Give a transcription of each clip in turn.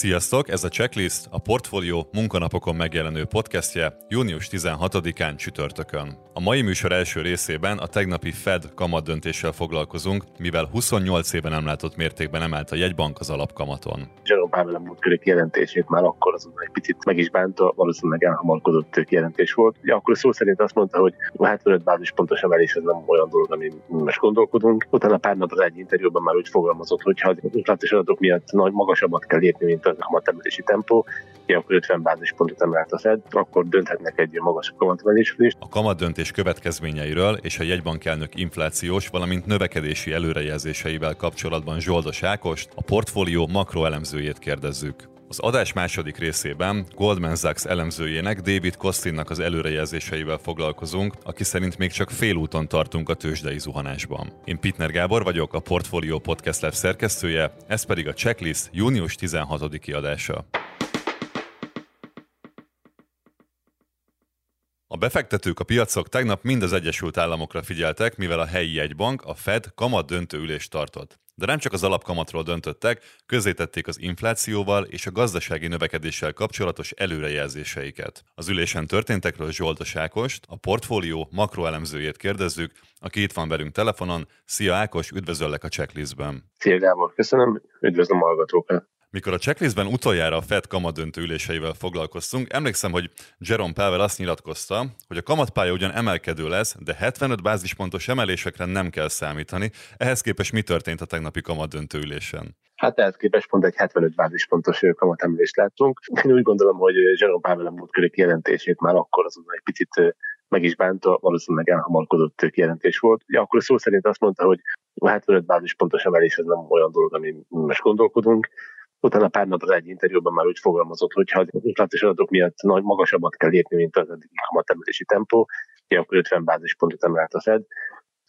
Sziasztok, ez a Checklist, a Portfolio munkanapokon megjelenő podcastje június 16-án csütörtökön. A mai műsor első részében a tegnapi Fed kamat döntéssel foglalkozunk, mivel 28 éven nem látott mértékben emelt a jegybank az alapkamaton. Jerome Powell múltkori jelentését már akkor azon egy picit meg is bánta, valószínűleg elhamarkodott jelentés volt. Ugye akkor szó szerint azt mondta, hogy a 75 bázispontos emelés ez nem olyan dolog, ami most gondolkodunk. Utána pár nap az egy interjúban már úgy fogalmazott, hogy ha az inflációs adatok miatt nagy magasabbat kell lépni, mint a kamatemelési tempó, akkor 50 bázispontot emelt a Fed, akkor dönthetnek egy magasabb kamatemelésről is. A kamat döntés következményeiről és a jegybank elnök inflációs, valamint növekedési előrejelzéseivel kapcsolatban Zsoldos Ákost, a portfólió makroelemzőjét kérdezzük. Az adás második részében Goldman Sachs elemzőjének David Kostinnak az előrejelzéseivel foglalkozunk, aki szerint még csak félúton tartunk a tőzsdei zuhanásban. Én Pitner Gábor vagyok, a Portfolio Podcast Lab szerkesztője, ez pedig a Checklist június 16. kiadása. A befektetők a piacok tegnap mind az Egyesült Államokra figyeltek, mivel a helyi jegybank, a Fed kamat döntő ülést tartott. De nem csak az alapkamatról döntöttek, közzétették az inflációval és a gazdasági növekedéssel kapcsolatos előrejelzéseiket. Az ülésen történtekről Zsoltos Ákost, a portfólió makroelemzőjét kérdezzük, aki itt van velünk telefonon. Szia Ákos, üdvözöllek a checklistben. Szia Gábor, köszönöm, üdvözlöm a hallgatókat. Mikor a checklistben utoljára a Fed kamadöntő üléseivel foglalkoztunk, emlékszem, hogy Jerome Powell azt nyilatkozta, hogy a kamatpálya ugyan emelkedő lesz, de 75 bázispontos emelésekre nem kell számítani. Ehhez képest mi történt a tegnapi kamadöntő ülésen? Hát ehhez képest pont egy 75 bázispontos kamatemelést láttunk. Én úgy gondolom, hogy Jerome Powell a múltkori jelentését már akkor azon egy picit meg is bánta, valószínűleg elhamarkodott kijelentés volt. Ugye akkor szó szerint azt mondta, hogy a 75 bázispontos emelés ez nem olyan dolog, ami most gondolkodunk, Utána pár nap az egy interjúban már úgy fogalmazott, hogy ha az inflációs adatok miatt nagy magasabbat kell lépni, mint az eddigi kamatemelési tempó, akkor 50 bázispontot emelt a Fed,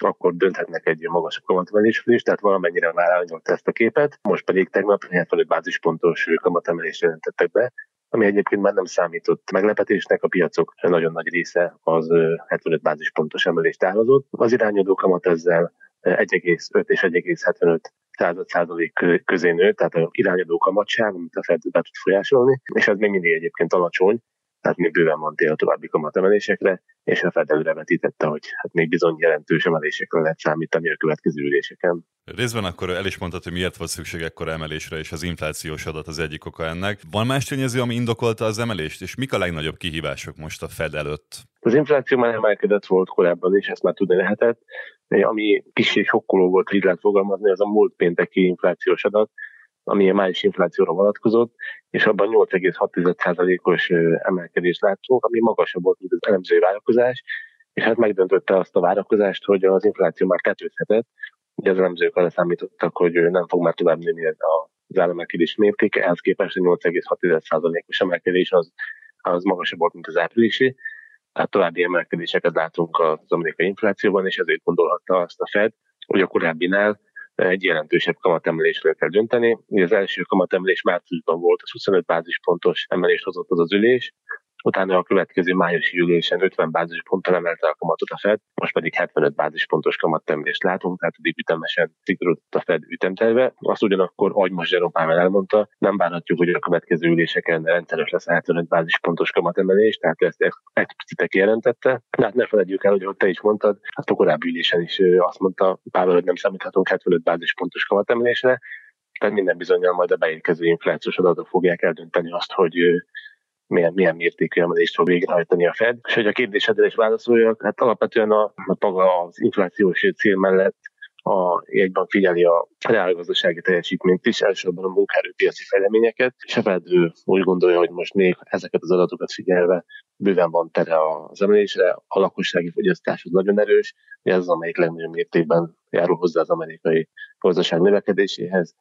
akkor dönthetnek egy magasabb kamatemelésről is, tehát valamennyire már elnyomta ezt a képet. Most pedig tegnap 75 bázispontos kamatemelést jelentettek be, ami egyébként már nem számított meglepetésnek, a piacok nagyon nagy része az 75 bázispontos emelést árazott. Az irányadó kamat ezzel 1,5 és 1,75 század százalék közé nő, tehát a irányadó kamatság, amit a Fed be tud folyásolni, és ez még mindig egyébként alacsony, tehát még bőven van tél a további kamatemelésekre, és a Fed előre vetítette, hogy hát még bizony jelentős emelésekre lehet számítani a következő üléseken. Részben akkor el is mondtad, hogy miért volt szükség ekkora emelésre, és az inflációs adat az egyik oka ennek. Van más tényező, ami indokolta az emelést, és mik a legnagyobb kihívások most a Fed előtt? Az infláció már emelkedett volt korábban is, ezt már tudni lehetett. Ami kicsit sokkoló volt, így lehet fogalmazni, az a múlt pénteki inflációs adat, ami a május inflációra vonatkozott, és abban 8,6%-os emelkedést láttunk, ami magasabb volt, mint az elemzői várakozás, és hát megdöntötte azt a várakozást, hogy az infláció már tetőzhetett, ugye az elemzők arra számítottak, hogy nem fog már tovább nőni az államemelkedés mértéke, ehhez képest a 8,6%-os emelkedés az, az magasabb volt, mint az áprilisi, tehát további emelkedéseket látunk az amerikai inflációban, és ezért gondolhatta azt a Fed, hogy a korábbinál egy jelentősebb kamatemelésről kell dönteni. Az első kamatemelés márciusban volt, az 25 bázispontos emelést hozott az az ülés, Utána a következő májusi ülésen 50 bázisponttal emelte a kamatot a Fed, most pedig 75 bázispontos kamattermelést látunk, tehát eddig ütemesen szigorodott a Fed ütemterve. Azt ugyanakkor, ahogy most Jerome Powell elmondta, nem várhatjuk, hogy a következő üléseken rendszeres lesz 75 bázispontos kamatemelés, tehát ezt explicite kijelentette. De hát ne felejtjük el, hogy ahogy te is mondtad, hát a korábbi ülésen is azt mondta Powell, hogy nem számíthatunk 75 bázispontos kamatemelésre, tehát minden bizonyal majd a beérkező inflációs adatok fogják eldönteni azt, hogy milyen, milyen mértékű emelést fog végrehajtani a Fed. És hogy a kérdésedre is válaszoljak, hát alapvetően a, a maga az inflációs cél mellett a jegybank figyeli a reálgazdasági teljesítményt is, elsősorban a munkaerőpiaci fejleményeket, és a Fed úgy gondolja, hogy most még ezeket az adatokat figyelve bőven van tere az emelésre, a lakossági fogyasztás az nagyon erős, ez az, amelyik legnagyobb mértékben járul hozzá az amerikai gazdaság növekedéséhez,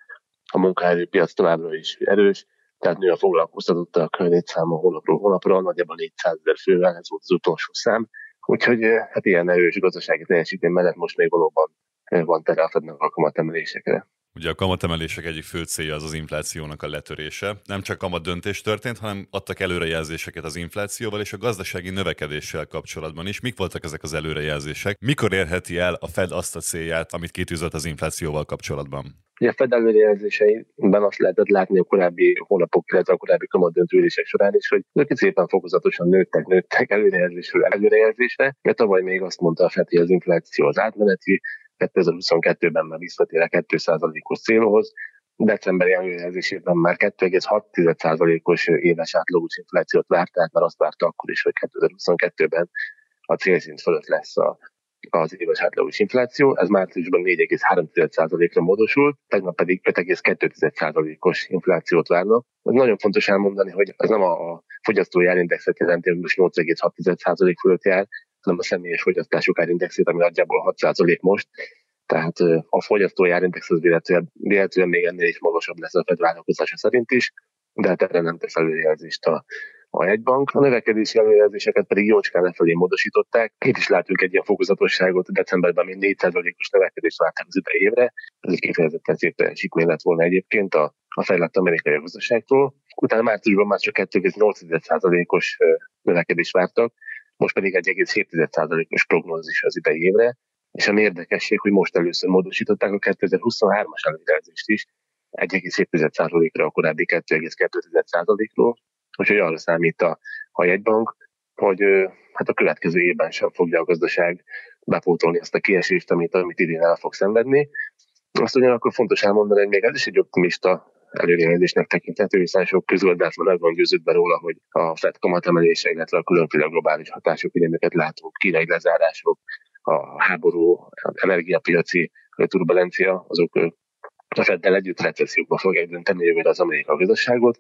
a munkaerőpiac továbbra is erős, tehát nő a foglalkoztatottak létszáma hónapról hónapra, nagyjából 400 ezer fővel, ez volt az utolsó szám. Úgyhogy eh, hát ilyen erős gazdasági teljesítmény mellett most még valóban eh, van tere a Fednek a kamatemelésekre. Ugye a kamatemelések egyik fő célja az az inflációnak a letörése. Nem csak kamat döntés történt, hanem adtak előrejelzéseket az inflációval és a gazdasági növekedéssel kapcsolatban is. Mik voltak ezek az előrejelzések? Mikor érheti el a Fed azt a célját, amit kitűzött az inflációval kapcsolatban? Ugye a Fed előrejelzéseiben azt lehetett látni a korábbi hónapok, illetve a korábbi kamatdöntőülések során is, hogy ők szépen fokozatosan nőttek, nőttek előrejelzésről előrejelzésre, mert tavaly még azt mondta a Fed, hogy az infláció az átmeneti, 2022-ben már visszatér a 2%-os célhoz, decemberi előjelzésében már 2,6%-os éves átlagos inflációt várt, tehát már azt várta akkor is, hogy 2022-ben a célszint fölött lesz a, az éves átlagos infláció, ez márciusban 4,3%-ra módosult, tegnap pedig 5,2%-os inflációt várnak. Ez nagyon fontos elmondani, hogy ez nem a fogyasztói árindexet jelenti, hogy most 8,6% fölött jár, hanem a személyes fogyasztásuk árindexét, ami nagyjából 6% most. Tehát a fogyasztói árindex az véletlenül még ennél is magasabb lesz a Fed vállalkozása szerint is, de hát erre nem tesz előjelzést a, a jegybank. A növekedési előjelzéseket pedig jócskán lefelé módosították. Itt is látunk egy ilyen fokozatosságot, decemberben még 4%-os növekedést várták az idei évre. Ez egy kifejezetten szép teljesítmény lett volna egyébként a, a fejlett amerikai gazdaságtól. Utána márciusban már csak 2,8%-os növekedést vártak, most pedig egy 1,7%-os prognózis az idei évre, és a érdekesség, hogy most először módosították a 2023-as előrejelzést is, 1,7%-ra a korábbi 2,2%-ról, úgyhogy arra számít a, a jegybank, hogy hát a következő évben sem fogja a gazdaság bepótolni azt a kiesést, amit, amit idén el fog szenvedni. Azt ugyanakkor fontos elmondani, hogy még ez is egy optimista előrejelzésnek tekinthető, hiszen sok közgazdászban meg van győződve róla, hogy a FED kamatemelése, illetve a különféle globális hatások, amiket látunk, kínai lezárások, a háború, az energiapiaci turbulencia, azok a Feddel együtt recesszióba fogják dönteni jövőre az amerikai gazdaságot,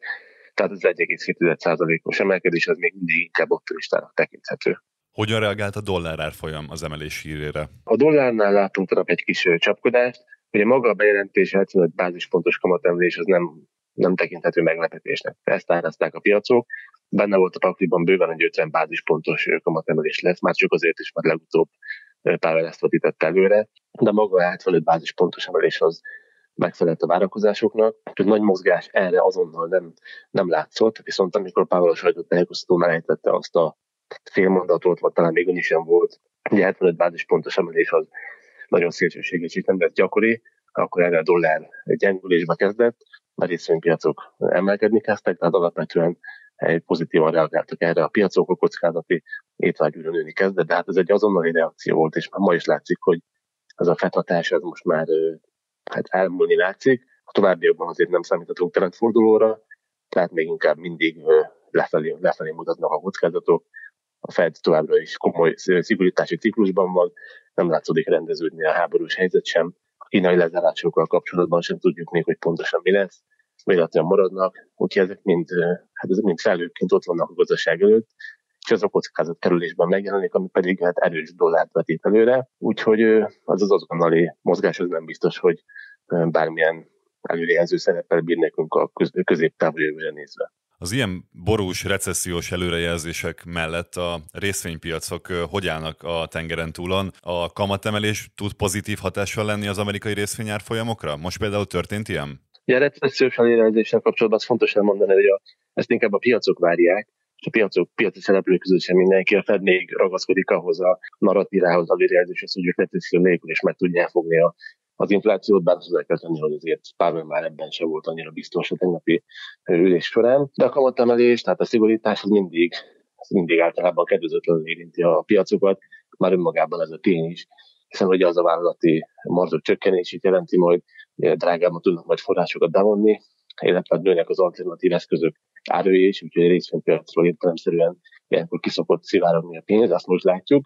tehát az 1,7%-os emelkedés az még mindig inkább optimistának tekinthető. Hogyan reagált a dollár árfolyam az emelés hírére? A dollárnál látunk tegnap egy kis csapkodást, Ugye maga a bejelentés 75 bázispontos kamatemelés az nem, nem tekinthető meglepetésnek. Ezt árazták a piacok. Benne volt a pakliban bőven egy 50 bázispontos kamatemelés lesz, már csak azért is, mert legutóbb Powell ezt vetített előre, de maga a 75 bázispontos emelés az megfelelt a várakozásoknak, úgyhogy nagy mozgás erre azonnal nem, nem látszott, viszont amikor Powell a sajtótájékoztatón elejtette azt a félmondatot, vagy talán még annyi sem volt, ugye 75 bázispontos emelés az nagyon szélsőséges és nem lett gyakori, akkor erre a dollár gyengülésbe kezdett, a részvénypiacok emelkedni kezdtek, tehát alapvetően pozitívan reagáltak erre a piacok, a kockázati étvágyúra nőni kezdett, de hát ez egy azonnali reakció volt, és már ma is látszik, hogy ez a fethatás ez most már hát elmúlni látszik. A továbbiakban azért nem számíthatunk trendfordulóra, tehát még inkább mindig lefelé, lefelé mutatnak a kockázatok. A Fed továbbra is komoly szigorítási ciklusban van, nem látszódik rendeződni a háborús helyzet sem. A kínai lezárásokkal kapcsolatban sem tudjuk még, hogy pontosan mi lesz. Véletlenül maradnak, úgyhogy ezek mind, hát ezek mind felőként ott vannak a gazdaság előtt, és ez a kockázat kerülésben megjelenik, ami pedig hát erős dollárt vetít előre, úgyhogy az az azonnali mozgás az nem biztos, hogy bármilyen előrejelző szerepel bír nekünk a középtávú jövőre nézve. Az ilyen borús, recessziós előrejelzések mellett a részvénypiacok hogy állnak a tengeren túlon? A kamatemelés tud pozitív hatással lenni az amerikai részvényár folyamokra? Most például történt ilyen? Ja, a recessziós előrejelzéssel kapcsolatban az fontos elmondani, hogy a, ezt inkább a piacok várják, és a piacok, piaci szereplők közül sem mindenki, a Fed még ragaszkodik ahhoz a narratívához, a előrejelzéshez, hogy ők recesszió nélkül is meg tudják fogni a az inflációt, bár az kell tenni, hogy azért Pável már ebben sem volt annyira biztos a tegnapi ülés során. De a kamatemelés, tehát a szigorítás az mindig, az mindig általában kedvezőtlenül érinti a piacokat, már önmagában ez a tény is, hiszen hogy az a vállalati marzsok csökkenését jelenti majd, drágában tudnak majd forrásokat bevonni, illetve nőnek az alternatív eszközök árője is, úgyhogy a részvénypiacról értelemszerűen ilyenkor kiszokott szivárogni a pénz, azt most látjuk.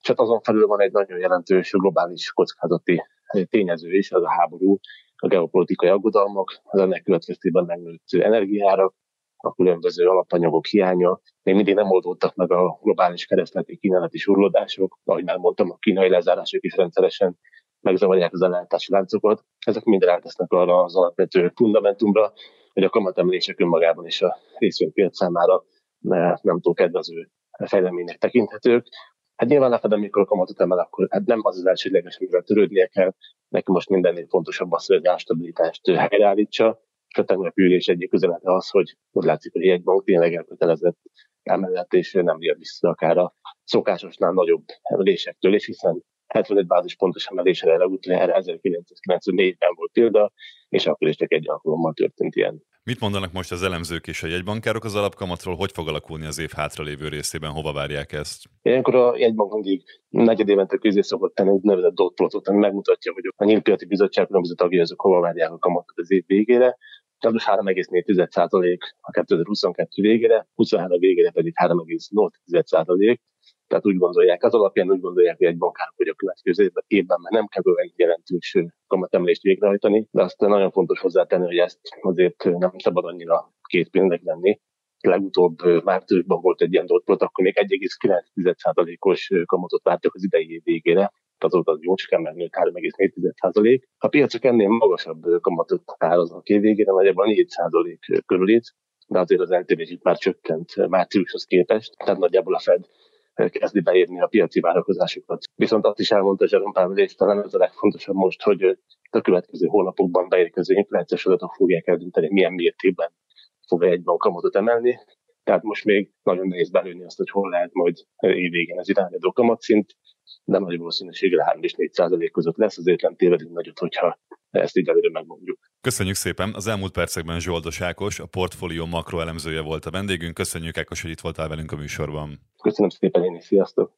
És hát azon felül van egy nagyon jelentős globális kockázati tényező is, az a háború, a geopolitikai aggodalmak, az ennek következtében megnőtt energiárak, a különböző alapanyagok hiánya, még mindig nem oldódtak meg a globális keresleti kínálati surlódások, ahogy már mondtam, a kínai lezárások is rendszeresen megzavarják az ellátási láncokat. Ezek mind rátesznek arra az alapvető fundamentumra, hogy a kamatemelések önmagában is a részvénypiac számára nem túl kedvező fejleménynek tekinthetők. Hát nyilván Fed, amikor a kamatot emel, akkor hát nem az az elsődleges, amivel törődnie kell. Neki most mindennél fontosabb az, hogy a árstabilitást helyreállítsa. És a tegnap ülés egyik üzenete az, hogy úgy látszik, hogy egy bank tényleg elkötelezett emellett, és nem jön vissza akár a szokásosnál nagyobb emelésektől, és hiszen 75 bázispontos emelésre legutóbb erre 1994-ben volt példa, és akkor is csak egy alkalommal történt ilyen. Mit mondanak most az elemzők és a jegybankárok az alapkamatról? Hogy fog alakulni az év hátralévő részében? Hova várják ezt? Ilyenkor a jegybank mindig negyed évente közé szokott tenni egy nevezett dot plotot, ami megmutatja, hogy a nyílt piaci bizottság különböző tagjai azok hova várják a kamatot az év végére. Tehát most 3,4% a 2022 végére, 23 végére pedig 3,8%. Tehát úgy gondolják, az alapján úgy gondolják, hogy egy bankár, hogy a következő évben már nem kell egy jelentős kamatemelést végrehajtani, de azt nagyon fontos hozzátenni, hogy ezt azért nem szabad annyira két pénznek lenni. Legutóbb márciusban volt egy ilyen dotplot, akkor még 1,9%-os kamatot vártak az idei év végére, azóta az jócskán megnőtt 3,4%. A piacok ennél magasabb kamatot áraznak év végére, nagyjából 4% körülét, de azért az eltérés itt már csökkent márciushoz képest, tehát nagyjából a Fed kezdi beírni a piaci várakozásokat. Viszont azt is elmondta Jerome Powell, és talán ez a legfontosabb most, hogy a következő hónapokban beérkező inflációs adatok fogják eldönteni, milyen mértékben fog egy kamatot emelni. Tehát most még nagyon nehéz belőni azt, hogy hol lehet majd évvégén az irányadó kamatszint, de nagy valószínűséggel 3 és 4 százalék között lesz, azért nem tévedünk nagyot, hogyha ezt így előre megmondjuk. Köszönjük szépen! Az elmúlt percekben Zsoldos Ákos, a portfólió makroelemzője volt a vendégünk. Köszönjük Ákos, hogy itt voltál velünk a műsorban. Köszönöm szépen én is, sziasztok!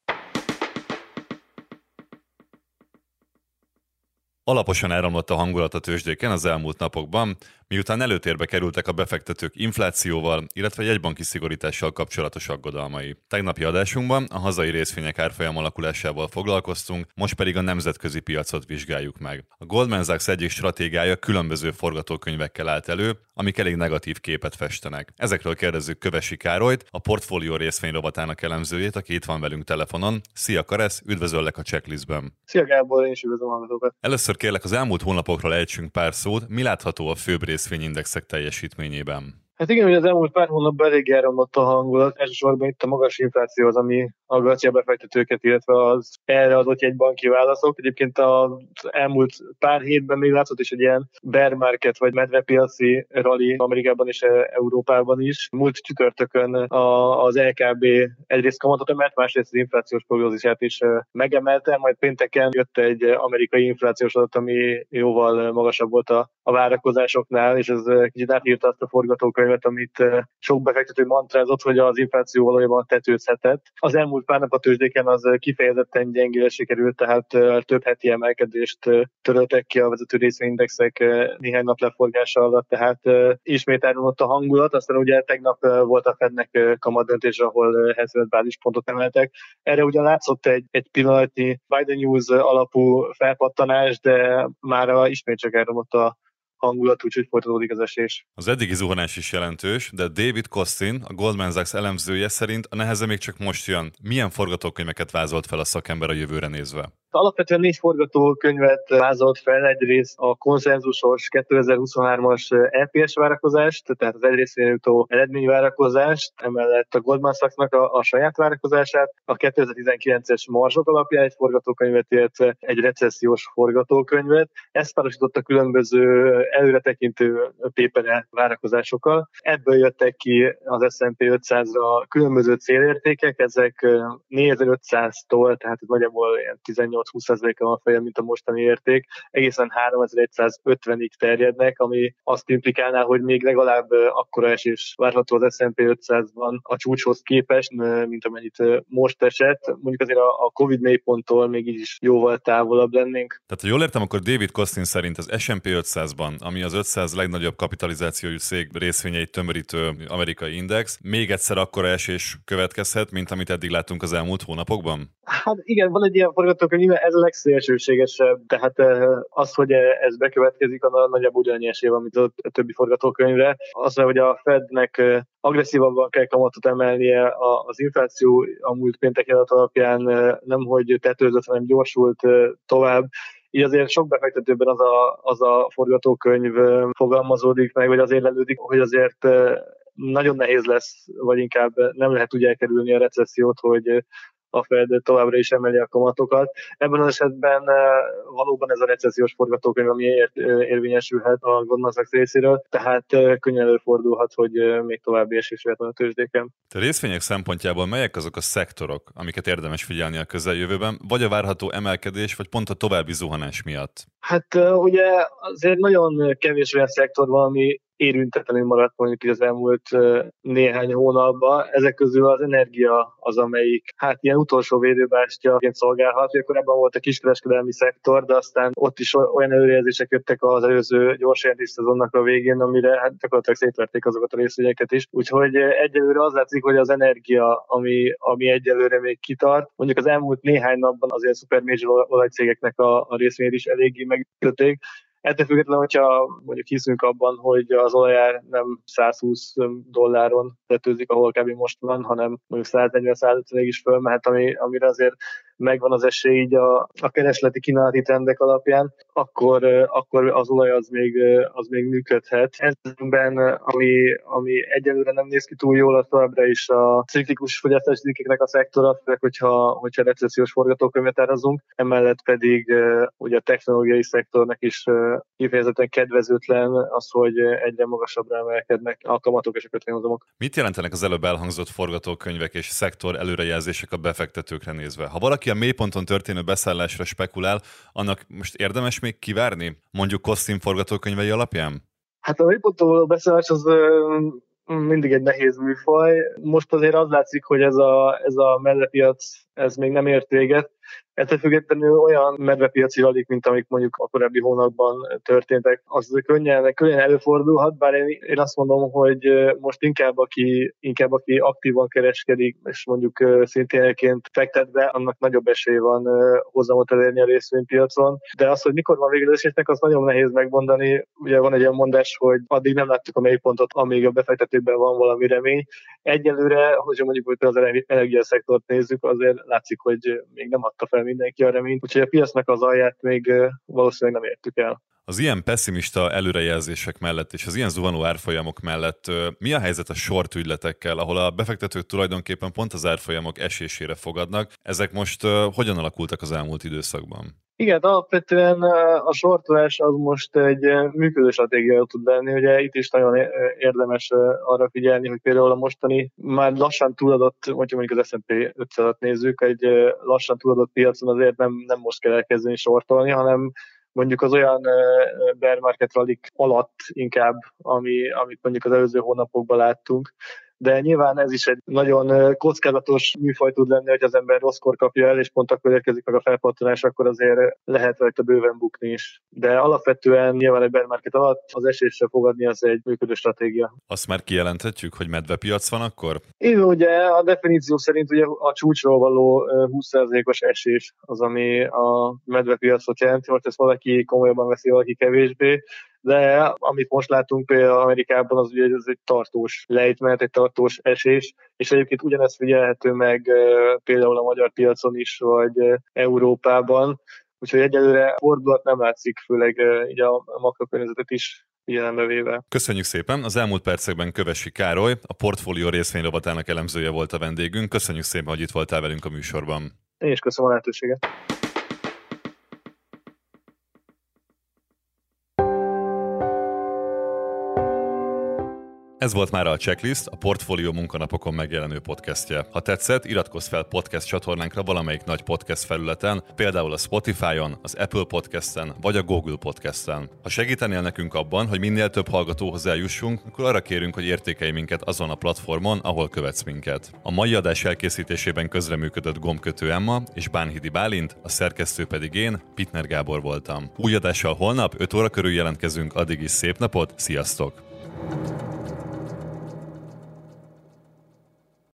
Alaposan elromlott a hangulat a tőzsdéken az elmúlt napokban, miután előtérbe kerültek a befektetők inflációval, illetve jegybanki szigorítással kapcsolatos aggodalmai. Tegnapi adásunkban a hazai részvények árfolyam alakulásával foglalkoztunk, most pedig a nemzetközi piacot vizsgáljuk meg. A Goldman Sachs egyik stratégiája különböző forgatókönyvekkel állt elő, amik elég negatív képet festenek. Ezekről kérdezzük Kövesi Károlyt, a portfólió részvény rovatának elemzőjét, aki itt van velünk telefonon. Szia Karesz, üdvözöllek a checklistben. Szia Gábor, én is üdvözlöm a Először kérlek az elmúlt hónapokról ejtsünk pár szót, mi látható a főbb részvényindexek teljesítményében? Hát igen, hogy az elmúlt pár hónapban elég elromlott a hangulat. Elsősorban itt a magas infláció az, ami aggatja a befektetőket, illetve az erre adott egy banki válaszok. Egyébként az elmúlt pár hétben még látszott is egy ilyen bear market vagy medvepiaci rally Amerikában és Európában is. Múlt csütörtökön az LKB egyrészt kamatot emelt, másrészt az inflációs prognózisát is megemelte, majd pénteken jött egy amerikai inflációs adat, ami jóval magasabb volt a, a várakozásoknál, és ez kicsit átírta azt a forgatókönyvet, könyvet, amit sok befektető mantrázott, hogy az infláció valójában tetőzhetett. Az elmúlt pár nap a tőzsdéken az kifejezetten gyengére sikerült, tehát több heti emelkedést töröltek ki a vezető részvényindexek néhány nap leforgása alatt, tehát ismét elromlott a hangulat, aztán ugye tegnap volt a Fednek kamadöntés, ahol 75 bázispontot emeltek. Erre ugyan látszott egy, egy pillanatnyi Biden News alapú felpattanás, de már ismét csak elromlott a hangulat, úgyhogy folytatódik az esés. Az eddigi zuhanás is jelentős, de David Costin, a Goldman Sachs elemzője szerint a neheze még csak most jön. Milyen forgatókönyveket vázolt fel a szakember a jövőre nézve? Alapvetően négy forgatókönyvet vázolt fel, egyrészt a konszenzusos 2023-as EPS várakozást, tehát az egyrészt jutó eredményvárakozást, emellett a Goldman Sachsnak a, a saját várakozását, a 2019-es marzsok alapján egy forgatókönyvet, illetve egy recessziós forgatókönyvet. Ezt párosította különböző előretekintő pépere várakozásokkal. Ebből jöttek ki az S&P 500-ra különböző célértékek, ezek 4500-tól, tehát nagyjából 18 18-20%-a van feje, mint a mostani érték, egészen 3150-ig terjednek, ami azt implikálná, hogy még legalább akkora esés várható az S&P 500-ban a csúcshoz képest, mint amennyit most esett. Mondjuk azért a Covid mélyponttól még így is jóval távolabb lennénk. Tehát, ha jól értem, akkor David Costin szerint az S&P 500-ban, ami az 500 legnagyobb kapitalizációjú szék részvényeit tömörítő amerikai index, még egyszer akkora esés következhet, mint amit eddig láttunk az elmúlt hónapokban? Hát igen, van egy ilyen forgatókönyv, ez a legszélsőségesebb, tehát az, hogy ez bekövetkezik, a nagyobb ugyannyi esély van, mint a többi forgatókönyvre. Az, hogy a Fednek agresszívabban kell kamatot emelnie, az infláció a múlt pénteki adat alapján nem hogy tetőzött, hanem gyorsult tovább, így azért sok befektetőben az a, az a forgatókönyv fogalmazódik meg, vagy azért lelődik, hogy azért nagyon nehéz lesz, vagy inkább nem lehet úgy elkerülni a recessziót, hogy a Fed továbbra is emeli a kamatokat. Ebben az esetben valóban ez a recessziós forgatókönyv, ami ér, érvényesülhet a Goldman Sachs részéről, tehát könnyen előfordulhat, hogy még további esés van a tőzsdéken. A részvények szempontjából melyek azok a szektorok, amiket érdemes figyelni a közeljövőben, vagy a várható emelkedés, vagy pont a további zuhanás miatt? Hát ugye azért nagyon kevés olyan szektor van, ami érintetlenül maradt mondjuk az elmúlt néhány hónapban. Ezek közül az energia az, amelyik hát ilyen utolsó védőbástyaként szolgálhat. Ugye korábban volt a kiskereskedelmi szektor, de aztán ott is olyan előrejelzések jöttek az előző gyors szezonnak a végén, amire hát gyakorlatilag szétverték azokat a részvényeket is. Úgyhogy egyelőre az látszik, hogy az energia, ami, ami egyelőre még kitart, mondjuk az elmúlt néhány napban azért a super major olajcégeknek a, a részvényt is eléggé megköték, Ettől függetlenül, hogyha mondjuk hiszünk abban, hogy az olajár nem 120 dolláron tetőzik, ahol kb. most van, hanem mondjuk 140-150 is fölmehet, ami, amire azért megvan az esély így a, a keresleti kínálati trendek alapján, akkor, akkor az olaj az még, az még működhet. Ezben, ami, ami egyelőre nem néz ki túl jól, az továbbra is a ciklikus fogyasztási cikkeknek a szektora, főleg, hogyha, hogyha recessziós forgatókönyvet árazunk, emellett pedig ugye a technológiai szektornak is kifejezetten kedvezőtlen az, hogy egyre magasabbra emelkednek a kamatok és a kötvényhozamok. Mit jelentenek az előbb elhangzott forgatókönyvek és szektor előrejelzések a befektetőkre nézve? Ha valaki a mélyponton történő beszállásra spekulál, annak most érdemes még kivárni? Mondjuk Kosztin forgatókönyvei alapján? Hát a mélyponton beszállás az mindig egy nehéz műfaj. Most azért az látszik, hogy ez a, ez a mellepiac ez még nem ért véget, Ettől függetlenül olyan medvepiaci ralik, mint amik mondjuk a korábbi hónapban történtek, az könnyen, könnyen előfordulhat, bár én, én azt mondom, hogy most inkább aki, inkább aki aktívan kereskedik, és mondjuk szintén fektet be, annak nagyobb esély van hozamot elérni a részvénypiacon. De az, hogy mikor van vége az nagyon nehéz megmondani. Ugye van egy olyan mondás, hogy addig nem láttuk a mélypontot, amíg a befektetőkben van valami remény. Egyelőre, hogyha mondjuk az energiaszektort nézzük, azért látszik, hogy még nem adta fel mindenki a reményt, úgyhogy a piacnak az alját még valószínűleg nem értük el. Az ilyen pessimista előrejelzések mellett és az ilyen zuhanó árfolyamok mellett mi a helyzet a short ügyletekkel, ahol a befektetők tulajdonképpen pont az árfolyamok esésére fogadnak? Ezek most hogyan alakultak az elmúlt időszakban? Igen, alapvetően a sortolás az most egy működő stratégia tud lenni. Ugye itt is nagyon érdemes arra figyelni, hogy például a mostani már lassan túladott, hogyha mondjuk az S&P 500-at nézzük, egy lassan túladott piacon azért nem, nem most kell elkezdeni sortolni, hanem mondjuk az olyan bear market alatt inkább, ami, amit mondjuk az előző hónapokban láttunk, de nyilván ez is egy nagyon kockázatos műfaj tud lenni, hogy az ember rosszkor kapja el, és pont akkor érkezik meg a felpattanás, akkor azért lehet rajta bőven bukni is. De alapvetően nyilván egy bear market alatt az esésre fogadni az egy működő stratégia. Azt már kijelenthetjük, hogy medvepiac van akkor? Igen, ugye a definíció szerint ugye a csúcsról való 20%-os esés az, ami a medvepiacot jelenti. Most ezt valaki komolyabban veszi, valaki kevésbé de amit most látunk például Amerikában, az ugye ez egy tartós lejtmenet, egy tartós esés, és egyébként ugyanezt figyelhető meg például a magyar piacon is, vagy Európában, Úgyhogy egyelőre fordulat nem látszik, főleg így a makrokörnyezetet is figyelembe véve. Köszönjük szépen! Az elmúlt percekben Kövesi Károly, a portfólió részvényrovatának elemzője volt a vendégünk. Köszönjük szépen, hogy itt voltál velünk a műsorban. Én is köszönöm a lehetőséget. Ez volt már a Checklist, a Portfolio munkanapokon megjelenő podcastje. Ha tetszett, iratkozz fel podcast csatornánkra valamelyik nagy podcast felületen, például a Spotify-on, az Apple Podcast-en vagy a Google Podcast-en. Ha segítenél nekünk abban, hogy minél több hallgatóhoz eljussunk, akkor arra kérünk, hogy értékelj minket azon a platformon, ahol követsz minket. A mai adás elkészítésében közreműködött gombkötő Emma és Bánhidi Bálint, a szerkesztő pedig én, Pitner Gábor voltam. Új adással holnap 5 óra körül jelentkezünk, addig is szép napot, sziasztok!